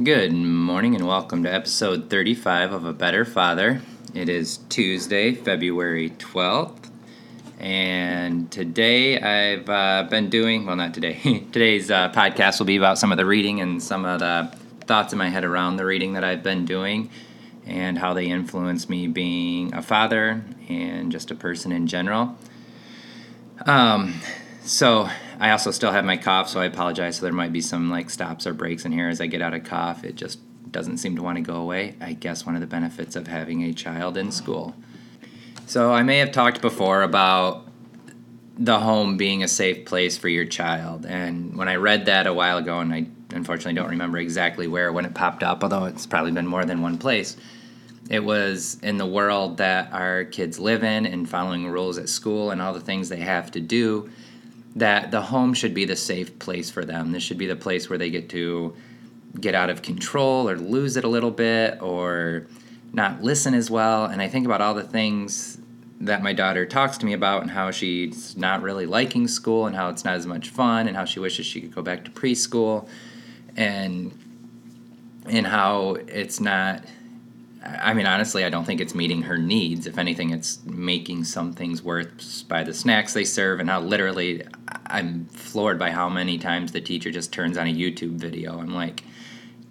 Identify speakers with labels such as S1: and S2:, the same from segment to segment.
S1: Good morning and welcome to episode 35 of A Better Father. It is Tuesday, February 12th, and today I've uh, been doing, well, not today, today's uh, podcast will be about some of the reading and some of the thoughts in my head around the reading that I've been doing and how they influence me being a father and just a person in general. Um, so I also still have my cough, so I apologize. So there might be some like stops or breaks in here as I get out of cough. It just doesn't seem to want to go away. I guess one of the benefits of having a child in school. So I may have talked before about the home being a safe place for your child. And when I read that a while ago, and I unfortunately don't remember exactly where when it popped up, although it's probably been more than one place, it was in the world that our kids live in and following rules at school and all the things they have to do that the home should be the safe place for them. This should be the place where they get to get out of control or lose it a little bit or not listen as well. And I think about all the things that my daughter talks to me about and how she's not really liking school and how it's not as much fun and how she wishes she could go back to preschool and and how it's not I mean, honestly, I don't think it's meeting her needs. If anything, it's making some things worse by the snacks they serve, and how literally I'm floored by how many times the teacher just turns on a YouTube video. I'm like,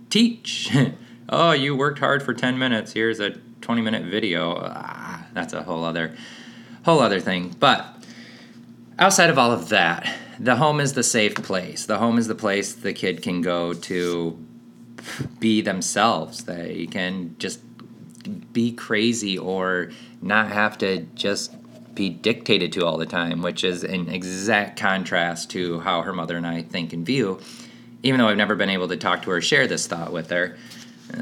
S1: teach. oh, you worked hard for 10 minutes. Here's a 20 minute video. Ah, that's a whole other, whole other thing. But outside of all of that, the home is the safe place. The home is the place the kid can go to be themselves. They can just be crazy or not have to just be dictated to all the time, which is an exact contrast to how her mother and I think and view, even though I've never been able to talk to her share this thought with her.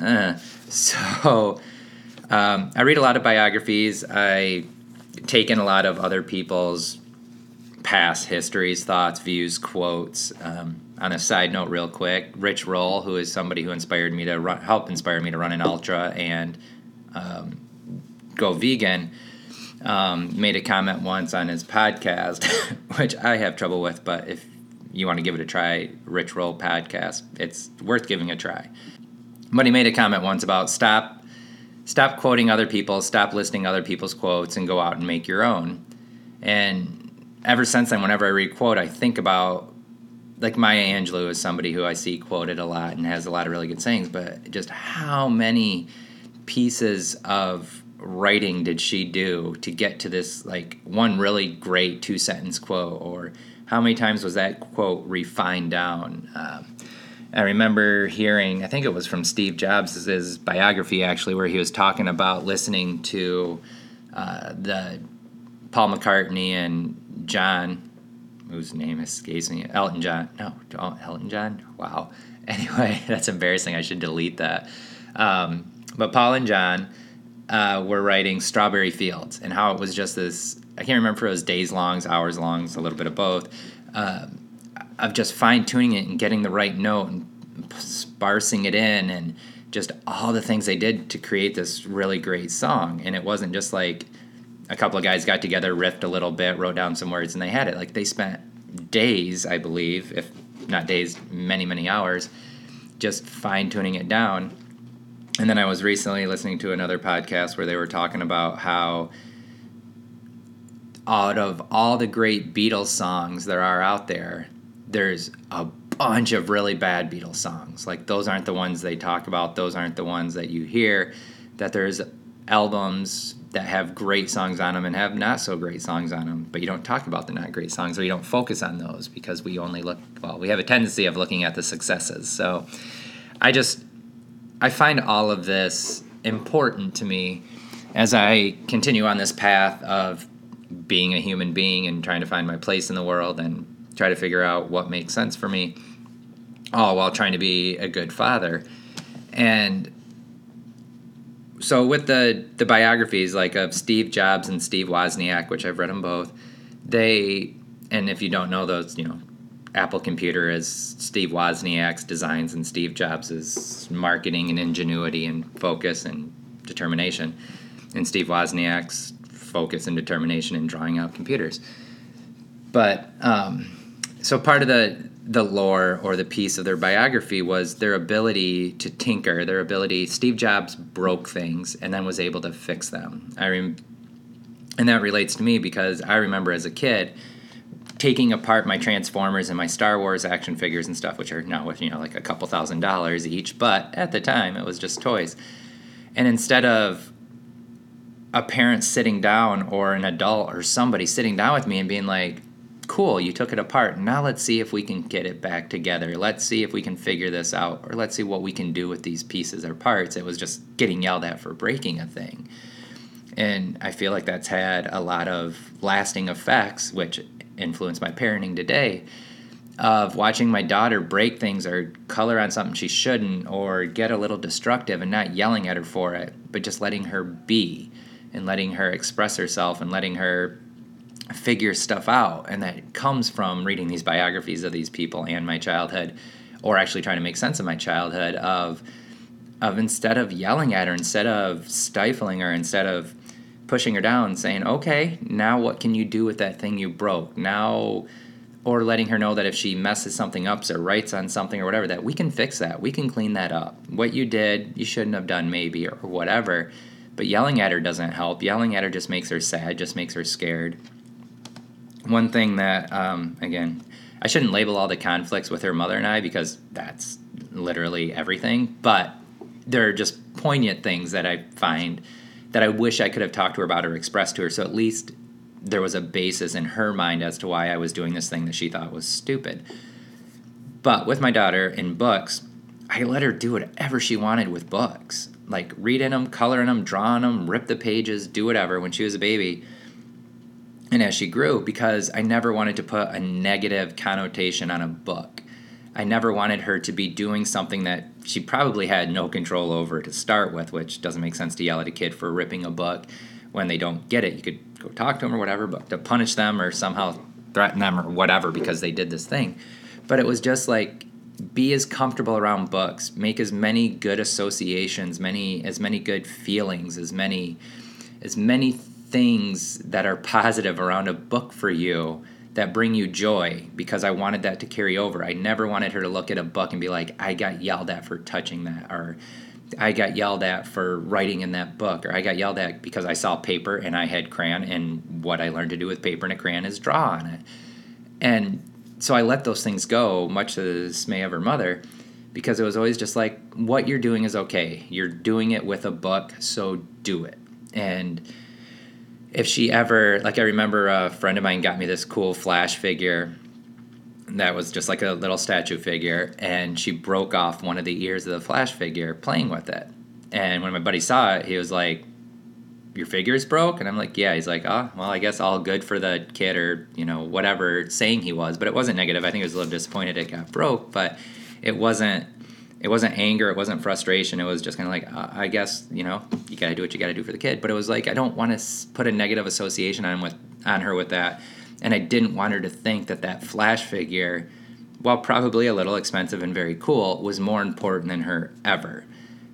S1: Uh, so um, I read a lot of biographies. I take in a lot of other people's past histories, thoughts, views, quotes. Um, on a side note, real quick, Rich Roll, who is somebody who inspired me to run, help inspire me to run an ultra and um, go vegan, um, made a comment once on his podcast, which I have trouble with, but if you want to give it a try, Rich Roll podcast, it's worth giving a try. But he made a comment once about stop stop quoting other people, stop listing other people's quotes, and go out and make your own. And ever since then, whenever I read quote, I think about like Maya Angelou is somebody who I see quoted a lot and has a lot of really good sayings, but just how many pieces of writing did she do to get to this like one really great two sentence quote? Or how many times was that quote refined down? Um, i remember hearing i think it was from steve jobs his biography actually where he was talking about listening to uh, the paul mccartney and john whose name escapes me elton john. No elton john? Wow. Anyway that's embarrassing. I should delete that. Um, but Paul and John uh, were writing Strawberry Fields and how it was just this. I can't remember if it was days longs, hours longs, a little bit of both. Uh, of just fine tuning it and getting the right note and sparsing it in and just all the things they did to create this really great song. And it wasn't just like a couple of guys got together, riffed a little bit, wrote down some words, and they had it. Like they spent days, I believe, if not days, many, many hours, just fine tuning it down and then I was recently listening to another podcast where they were talking about how out of all the great Beatles songs there are out there, there's a bunch of really bad Beatles songs. Like those aren't the ones they talk about, those aren't the ones that you hear. That there's albums that have great songs on them and have not so great songs on them, but you don't talk about the not great songs or you don't focus on those because we only look, well, we have a tendency of looking at the successes. So I just I find all of this important to me as I continue on this path of being a human being and trying to find my place in the world and try to figure out what makes sense for me, all while trying to be a good father. And so with the the biographies like of Steve Jobs and Steve Wozniak, which I've read them both, they and if you don't know those, you know, Apple Computer as Steve Wozniak's designs and Steve Jobs' marketing and ingenuity and focus and determination, and Steve Wozniak's focus and determination in drawing out computers. But um, so part of the the lore or the piece of their biography was their ability to tinker, their ability. Steve Jobs broke things and then was able to fix them. I rem- and that relates to me because I remember as a kid taking apart my Transformers and my Star Wars action figures and stuff, which are now worth, you know like a couple thousand dollars each, but at the time it was just toys. And instead of a parent sitting down or an adult or somebody sitting down with me and being like, cool, you took it apart. Now let's see if we can get it back together. Let's see if we can figure this out, or let's see what we can do with these pieces or parts. It was just getting yelled at for breaking a thing. And I feel like that's had a lot of lasting effects, which influenced my parenting today, of watching my daughter break things or color on something she shouldn't, or get a little destructive and not yelling at her for it, but just letting her be and letting her express herself and letting her figure stuff out. And that comes from reading these biographies of these people and my childhood or actually trying to make sense of my childhood of of instead of yelling at her instead of stifling her instead of pushing her down saying okay now what can you do with that thing you broke? Now or letting her know that if she messes something up or writes on something or whatever that we can fix that. We can clean that up. What you did you shouldn't have done maybe or whatever. But yelling at her doesn't help. Yelling at her just makes her sad just makes her scared. One thing that um, again i shouldn't label all the conflicts with her mother and i because that's literally everything but there are just poignant things that i find that i wish i could have talked to her about or expressed to her. So at least there was a basis in her mind as to why i was doing this thing that she thought was stupid. But with my daughter in books i let her do whatever she wanted with books. Like reading them coloring them drawing them rip the pages do whatever when she was a baby. And as she grew because I never wanted to put a negative connotation on a book. I never wanted her to be doing something that she probably had no control over to start with, which doesn't make sense to yell at a kid for ripping a book when they don't get it. You could go talk to them or whatever, but to punish them or somehow threaten them or whatever because they did this thing. But it was just like be as comfortable around books, make as many good associations, many as many good feelings, as many as many things that are positive around a book for you that bring you joy because I wanted that to carry over. I never wanted her to look at a book and be like, I got yelled at for touching that, or I got yelled at for writing in that book, or I got yelled at because I saw paper and I had crayon, and what I learned to do with paper and a crayon is draw on it. And so I let those things go, much to the dismay of her mother, because it was always just like, what you're doing is okay. You're doing it with a book, so do it. And if she ever like I remember a friend of mine got me this cool flash figure that was just like a little statue figure and she broke off one of the ears of the flash figure playing with it. And when my buddy saw it, he was like, Your figure's broke? And I'm like, Yeah. He's like, Oh, well, I guess all good for the kid or, you know, whatever saying he was. But it wasn't negative. I think he was a little disappointed it got broke, but it wasn't it wasn't anger, it wasn't frustration. It was just kind of like, uh, I guess you know, you got to do what you got to do for the kid. But it was like I don't want to put a negative association on with on her with that, and I didn't want her to think that that flash figure, while probably a little expensive and very cool, was more important than her ever.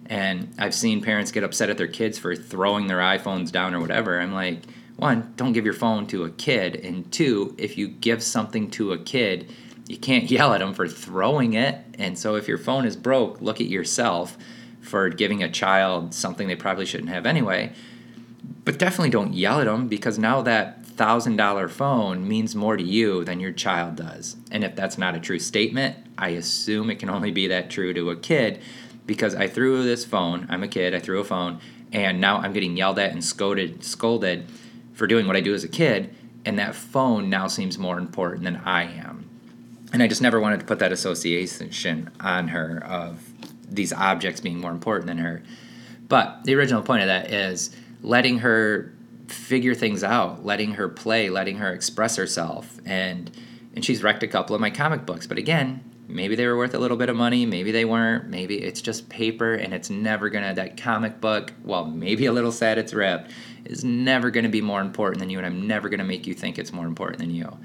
S1: And I've seen parents get upset at their kids for throwing their iPhones down or whatever. I'm like, one, don't give your phone to a kid, and two, if you give something to a kid you can't yell at them for throwing it. And so if your phone is broke, look at yourself for giving a child something they probably shouldn't have anyway. But definitely don't yell at them because now that $1,000 phone means more to you than your child does. And if that's not a true statement, I assume it can only be that true to a kid because I threw this phone, I'm a kid, I threw a phone, and now I'm getting yelled at and scolded, scolded for doing what I do as a kid, and that phone now seems more important than I am and I just never wanted to put that association on her of these objects being more important than her. But the original point of that is letting her figure things out, letting her play, letting her express herself, and and she's wrecked a couple of my comic books. But again, maybe they were worth a little bit of money, maybe they weren't, maybe it's just paper, and it's never gonna that comic book. Well, maybe a little sad it's ripped, is never gonna be more important than you, and I'm never gonna make you think it's more important than you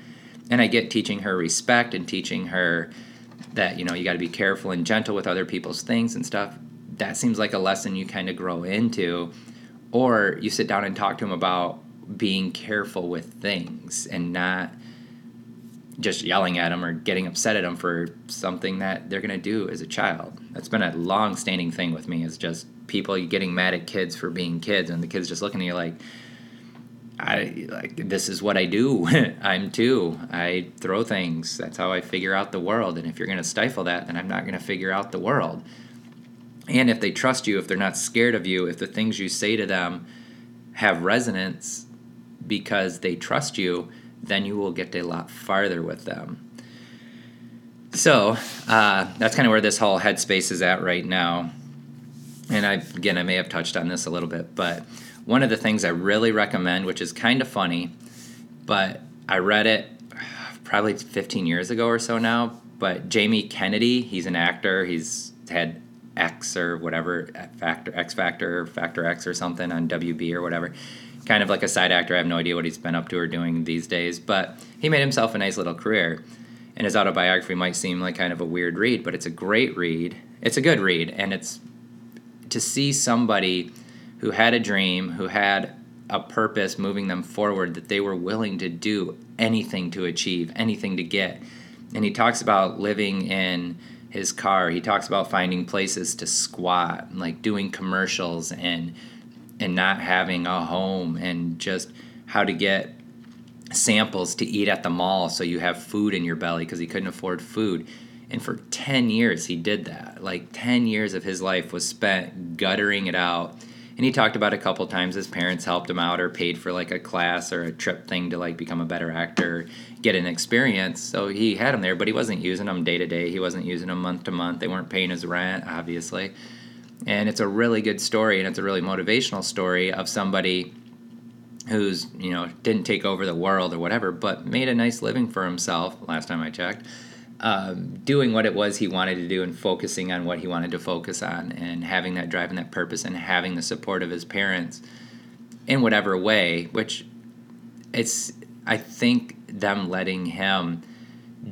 S1: and I get teaching her respect and teaching her that you know you got to be careful and gentle with other people's things and stuff. That seems like a lesson you kind of grow into, or you sit down and talk to them about being careful with things and not just yelling at them or getting upset at them for something that they're going to do as a child. That's been a long standing thing with me is just people getting mad at kids for being kids and the kids just looking at you like, I like this is what I do. I'm too. I throw things. That's how I figure out the world. And if you're going to stifle that, then I'm not going to figure out the world. And if they trust you, if they're not scared of you, if the things you say to them have resonance because they trust you, then you will get a lot farther with them. So uh, that's kind of where this whole headspace is at right now. And I again, I may have touched on this a little bit, but one of the things I really recommend, which is kind of funny, but I read it probably 15 years ago or so now. But Jamie Kennedy, he's an actor. He's had X or whatever Factor X Factor Factor X or something on WB or whatever. Kind of like a side actor. I have no idea what he's been up to or doing these days, but he made himself a nice little career. And his autobiography might seem like kind of a weird read, but it's a great read. It's a good read, and it's to see somebody who had a dream, who had a purpose moving them forward that they were willing to do anything to achieve, anything to get. And he talks about living in his car. He talks about finding places to squat, like doing commercials and and not having a home and just how to get samples to eat at the mall so you have food in your belly because he couldn't afford food. And for 10 years he did that. Like 10 years of his life was spent guttering it out and he talked about a couple times his parents helped him out or paid for like a class or a trip thing to like become a better actor get an experience. So he had them there but he wasn't using them day to day. He wasn't using them month to month. They weren't paying his rent obviously. And it's a really good story and it's a really motivational story of somebody who's you know didn't take over the world or whatever but made a nice living for himself last time i checked um, doing what it was he wanted to do and focusing on what he wanted to focus on and having that drive and that purpose and having the support of his parents in whatever way which it's i think them letting him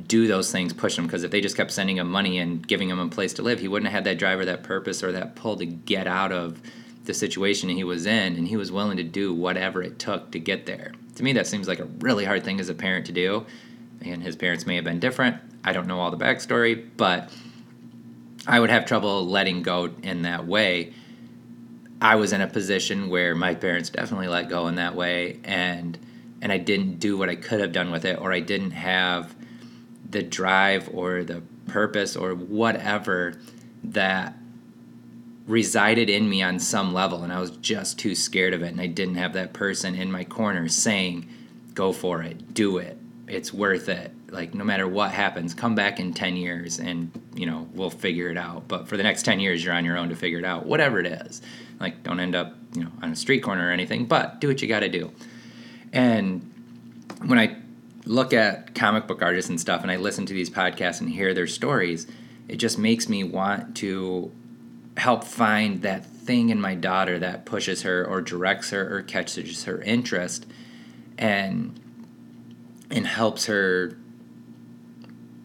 S1: do those things push him. Because if they just kept sending him money and giving him a place to live he wouldn't have had that drive or that purpose or that pull to get out of the situation he was in. And he was willing to do whatever it took to get there. To me that seems like a really hard thing as a parent to do and his parents may have been different I don't know all the backstory, but I would have trouble letting go in that way. I was in a position where my parents definitely let go in that way, and and I didn't do what I could have done with it, or I didn't have the drive or the purpose or whatever that resided in me on some level, and I was just too scared of it, and I didn't have that person in my corner saying, "Go for it, do it, it's worth it." like no matter what happens come back in 10 years and you know we'll figure it out. But for the next 10 years you're on your own to figure it out whatever it is. Like don't end up you know on a street corner or anything but do what you got to do. And when i look at comic book artists and stuff and i listen to these podcasts and hear their stories it just makes me want to help find that thing in my daughter that pushes her or directs her or catches her interest. And and helps her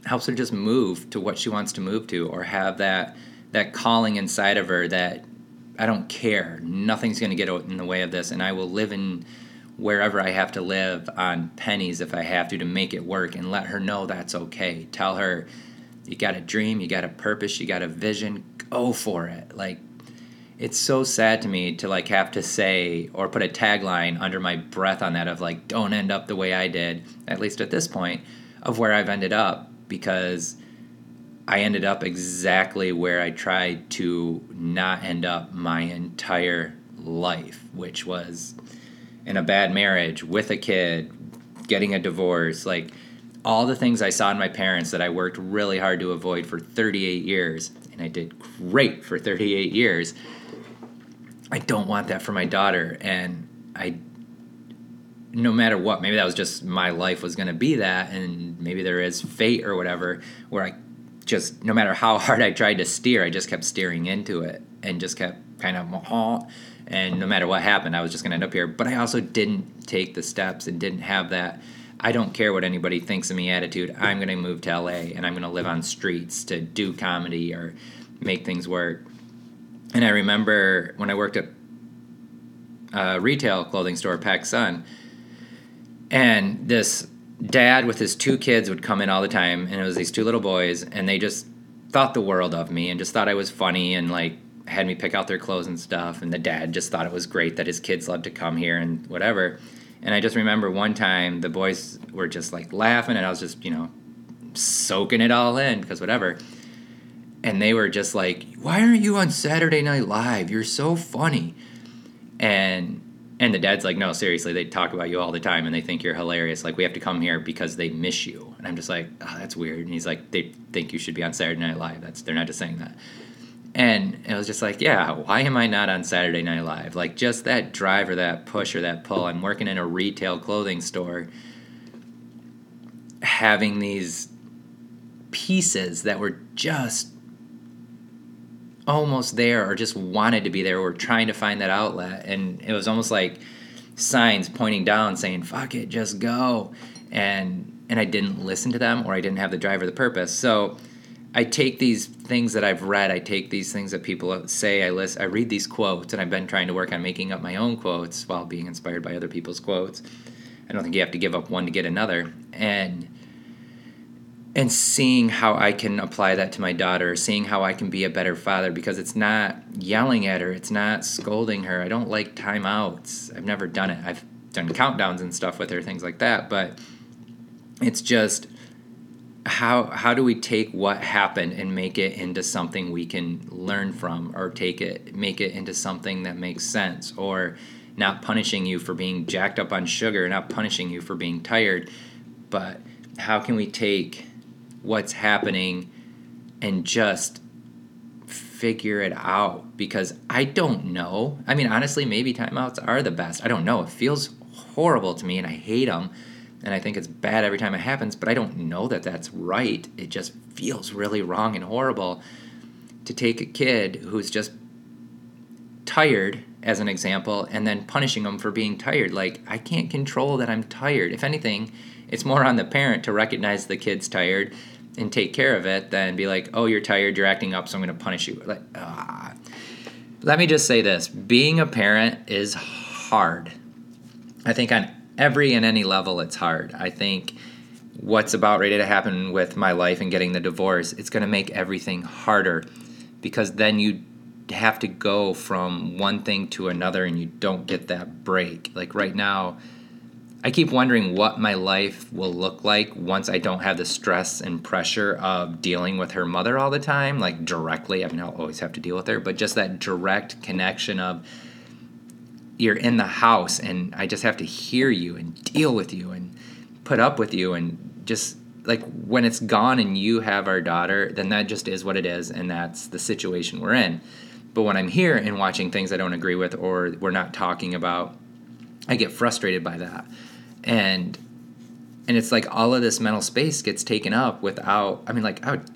S1: helps her just move to what she wants to move to or have that that calling inside of her that I don't care. Nothing's going to get in the way of this and I will live in wherever I have to live on pennies if I have to to make it work and let her know that's okay. Tell her you got a dream, you got a purpose, you got a vision, go for it. Like it's so sad to me to like have to say or put a tagline under my breath on that of like don't end up the way I did at least at this point of where I've ended up because I ended up exactly where I tried to not end up my entire life, which was in a bad marriage with a kid, getting a divorce, like all the things I saw in my parents that I worked really hard to avoid for 38 years, and I did great for 38 years. I don't want that for my daughter, and I no matter what, maybe that was just my life was going to be that, and maybe there is fate or whatever, where I just, no matter how hard I tried to steer, I just kept steering into it and just kept kind of, and no matter what happened, I was just going to end up here. But I also didn't take the steps and didn't have that. I don't care what anybody thinks of me attitude. I'm going to move to LA and I'm going to live on streets to do comedy or make things work. And I remember when I worked at a retail clothing store, PacSun, and this dad with his two kids would come in all the time, and it was these two little boys, and they just thought the world of me and just thought I was funny and like had me pick out their clothes and stuff. And the dad just thought it was great that his kids loved to come here and whatever. And I just remember one time the boys were just like laughing, and I was just, you know, soaking it all in because whatever. And they were just like, "Why aren't you on Saturday Night Live? You're so funny." And and the dad's like, "No, seriously, they talk about you all the time, and they think you're hilarious. Like we have to come here because they miss you." And I'm just like, "Oh, that's weird." And he's like, "They think you should be on Saturday Night Live. That's they're not just saying that." And it was just like, yeah, why am I not on Saturday Night Live? Like just that drive or that push or that pull. I'm working in a retail clothing store having these pieces that were just almost there or just wanted to be there. Or trying to find that outlet. And it was almost like signs pointing down saying fuck it just go. And and I didn't listen to them or I didn't have the drive or the purpose. So I take these things that I've read. I take these things that people say. I list I read these quotes and I've been trying to work on making up my own quotes while being inspired by other people's quotes. I don't think you have to give up one to get another. And and seeing how I can apply that to my daughter, seeing how I can be a better father because it's not yelling at her, it's not scolding her. I don't like timeouts. I've never done it. I've done countdowns and stuff with her, things like that, but it's just how how do we take what happened and make it into something we can learn from or take it make it into something that makes sense or not punishing you for being jacked up on sugar, not punishing you for being tired, but how can we take what's happening and just figure it out because I don't know. I mean, honestly, maybe timeouts are the best. I don't know. It feels horrible to me and I hate them. And I think it's bad every time it happens, but I don't know that that's right. It just feels really wrong and horrible to take a kid who's just tired, as an example, and then punishing them for being tired. Like, I can't control that I'm tired. If anything, it's more on the parent to recognize the kid's tired and take care of it than be like, oh, you're tired, you're acting up, so I'm going to punish you. Like, ah. Let me just say this being a parent is hard. I think on every and any level, it's hard. I think what's about ready to happen with my life and getting the divorce, it's going to make everything harder because then you have to go from one thing to another and you don't get that break. Like right now, I keep wondering what my life will look like once I don't have the stress and pressure of dealing with her mother all the time, like directly. I mean, I'll always have to deal with her, but just that direct connection of you're in the house and I just have to hear you and deal with you and put up with you and just like when it's gone and you have our daughter, then that just is what it is and that's the situation we're in. But when I'm here and watching things I don't agree with or we're not talking about, I get frustrated by that and and it's like all of this mental space gets taken up without i mean like i would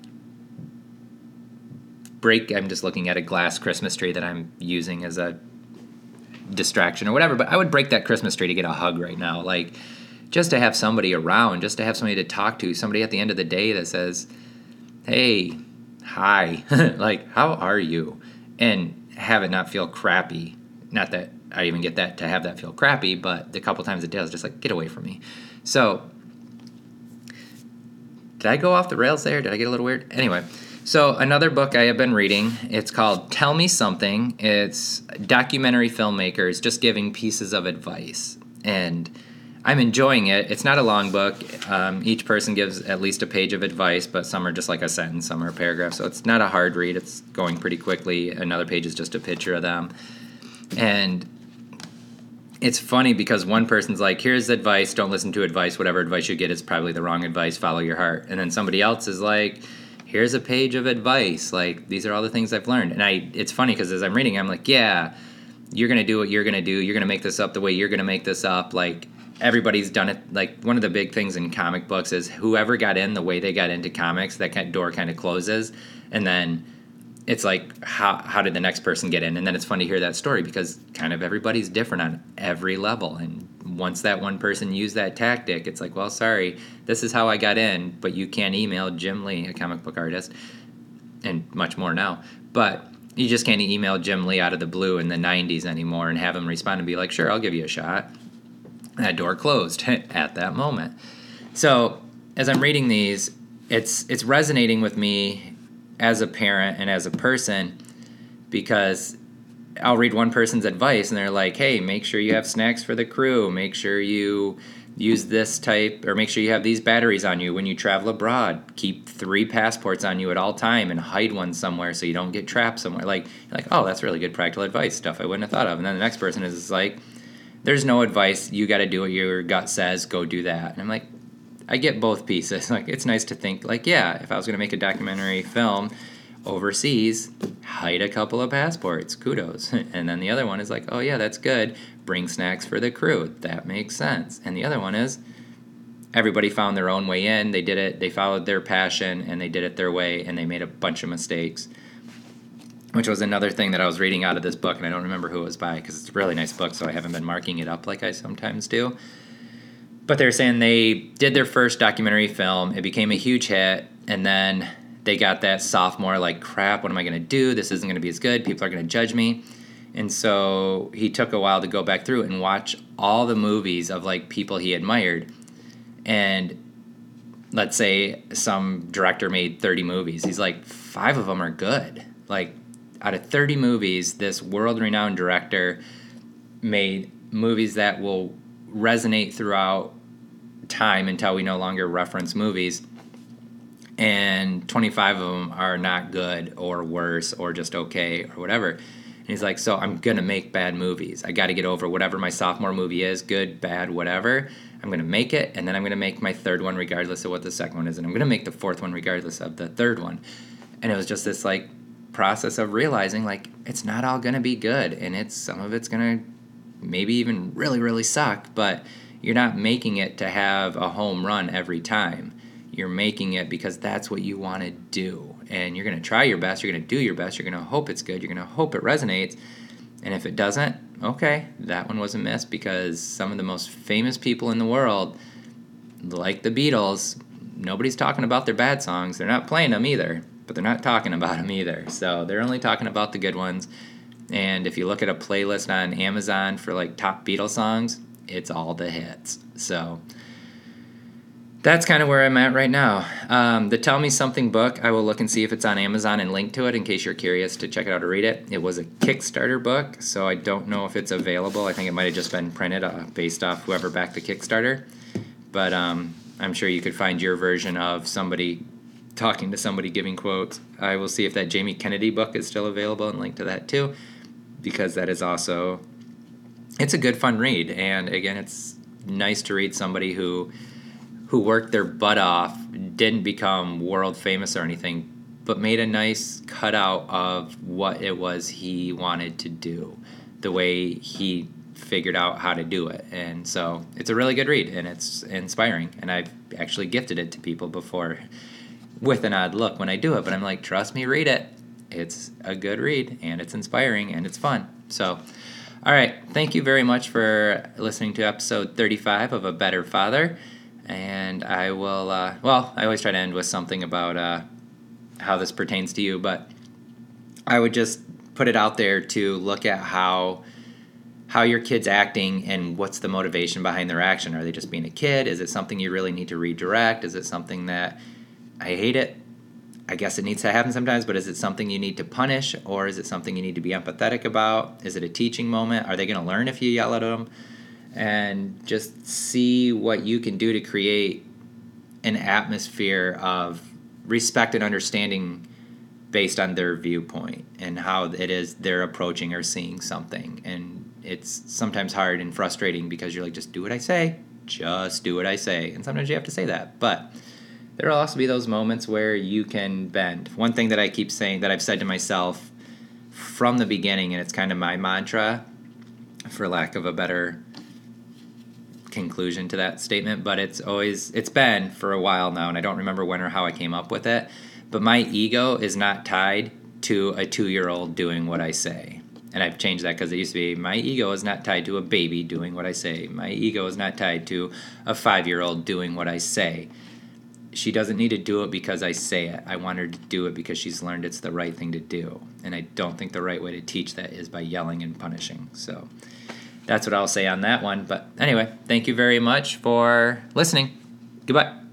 S1: break i'm just looking at a glass christmas tree that i'm using as a distraction or whatever but i would break that christmas tree to get a hug right now. Like just to have somebody around just to have somebody to talk to somebody at the end of the day that says hey hi. Like how are you? And have it not feel crappy. Not that I even get that to have that feel crappy, but the couple times it does, just like get away from me. So, did I go off the rails there? Did I get a little weird? Anyway, so another book I have been reading. It's called Tell Me Something. It's documentary filmmakers just giving pieces of advice, and I'm enjoying it. It's not a long book. Um, each person gives at least a page of advice, but some are just like a sentence, some are a paragraph. So it's not a hard read. It's going pretty quickly. Another page is just a picture of them, and it's funny because one person's like, here's advice, don't listen to advice. Whatever advice you get is probably the wrong advice. Follow your heart. And then somebody else is like, here's a page of advice. Like, these are all the things I've learned. And I, it's funny because as I'm reading, I'm like, yeah, you're going to do what you're going to do. You're going to make this up the way you're going to make this up. Like, everybody's done it. Like, one of the big things in comic books is whoever got in the way they got into comics, that door kind of closes. And then it's like how how did the next person get in? And then it's fun to hear that story because kind of everybody's different on every level. And once that one person used that tactic it's like well sorry this is how i got in but you can't email jim lee a comic book artist and much more now. But you just can't email jim lee out of the blue in the 90s anymore and have him respond and be like sure i'll give you a shot. That door closed at that moment. So as I'm reading these, it's it's resonating with me as a parent and as a person because I'll read one person's advice and they're like, "Hey, make sure you have snacks for the crew. Make sure you use this type or make sure you have these batteries on you when you travel abroad. Keep 3 passports on you at all time and hide one somewhere so you don't get trapped somewhere." Like like, "Oh, that's really good practical advice, stuff I wouldn't have thought of." And then the next person is like, "There's no advice. You got to do what your gut says. Go do that." And I'm like, I get both pieces. Like it's nice to think like, yeah, if I was going to make a documentary film overseas, hide a couple of passports. Kudos. And then the other one is like, oh yeah, that's good. Bring snacks for the crew. That makes sense. And the other one is everybody found their own way in. They did it. They followed their passion and they did it their way and they made a bunch of mistakes. Which was another thing that I was reading out of this book, and I don't remember who it was by because it's a really nice book, so I haven't been marking it up like I sometimes do but they're saying they did their first documentary film. It became a huge hit, and then they got that sophomore like, crap. What am I to do? This isn't to be as good. People are to judge me. And so he took a while to go back through and watch all the movies of like people he admired. And let's say some director made 30 movies. He's like, five of them are good. Like, out of 30 movies, this world renowned director made movies that will resonate throughout time until we no longer reference movies. And 25 of them are not good or worse or just okay or whatever. And he's like, So I'm going to make bad movies. I got to get over whatever my sophomore movie is good, bad, whatever. I'm going to make it. And then I'm going to make my third one regardless of what the second one is. And I'm going to make the fourth one regardless of the third one. And it was just this like process of realizing like it's not all going to be good. And it's some of it's going to maybe even really, really suck. But you're not making it to have a home run every time. You're making it because that's what you want to do. And you're going to try your best. You're going to do your best. You're going to hope it's good. You're going to hope it resonates. And if it doesn't, okay, that one was a miss because some of the most famous people in the world, like the Beatles, nobody's talking about their bad songs. They're not playing them either, but they're not talking about them either. So they're only talking about the good ones. And if you look at a playlist on Amazon for like top Beatles songs, it's all the hits. So that's kind of where I'm at right now. Um, the Tell Me Something book, I will look and see if it's on Amazon and link to it in case you're curious to check it out or read it. It was a Kickstarter book, so I don't know if it's available. I think it might have just been printed uh, based off whoever backed the Kickstarter. But um, I'm sure you could find your version of somebody talking to somebody giving quotes. I will see if that Jamie Kennedy book is still available and link to that too, because that is also it's a good fun read and again it's nice to read somebody who who worked their butt off didn't become world famous or anything but made a nice cutout of what it was he wanted to do the way he figured out how to do it. And so it's a really good read and it's inspiring and i've actually gifted it to people before with an odd look when i do it but i'm like trust me read it. It's a good read and it's inspiring and it's fun. So all right. Thank you very much for listening to episode 35 of A Better Father. And I will, uh, well, I always try to end with something about uh, how this pertains to you, but I would just put it out there to look at how how your kid's acting and what's the motivation behind their action. Are they just being a kid? Is it something you really need to redirect? Is it something that I hate it? I guess it needs to happen sometimes, but is it something you need to punish or is it something you need to be empathetic about? Is it a teaching moment? Are they going to learn if you yell at them? And just see what you can do to create an atmosphere of respect and understanding based on their viewpoint and how it is they're approaching or seeing something. And it's sometimes hard and frustrating because you're like, just do what I say, just do what I say. And sometimes you have to say that. But there will also be those moments where you can bend. One thing that I keep saying that I've said to myself from the beginning, and it's kind of my mantra, for lack of a better conclusion to that statement, but it's always it's been for a while now, and I don't remember when or how I came up with it. But my ego is not tied to a two year old doing what I say. And I've changed that because it used to be my ego is not tied to a baby doing what I say. My ego is not tied to a five year old doing what I say she doesn't need to do it because I say it. I want her to do it because she's learned it's the right thing to do. And I don't think the right way to teach that is by yelling and punishing. So that's what I'll say on that one. But anyway, thank you very much for listening. Goodbye.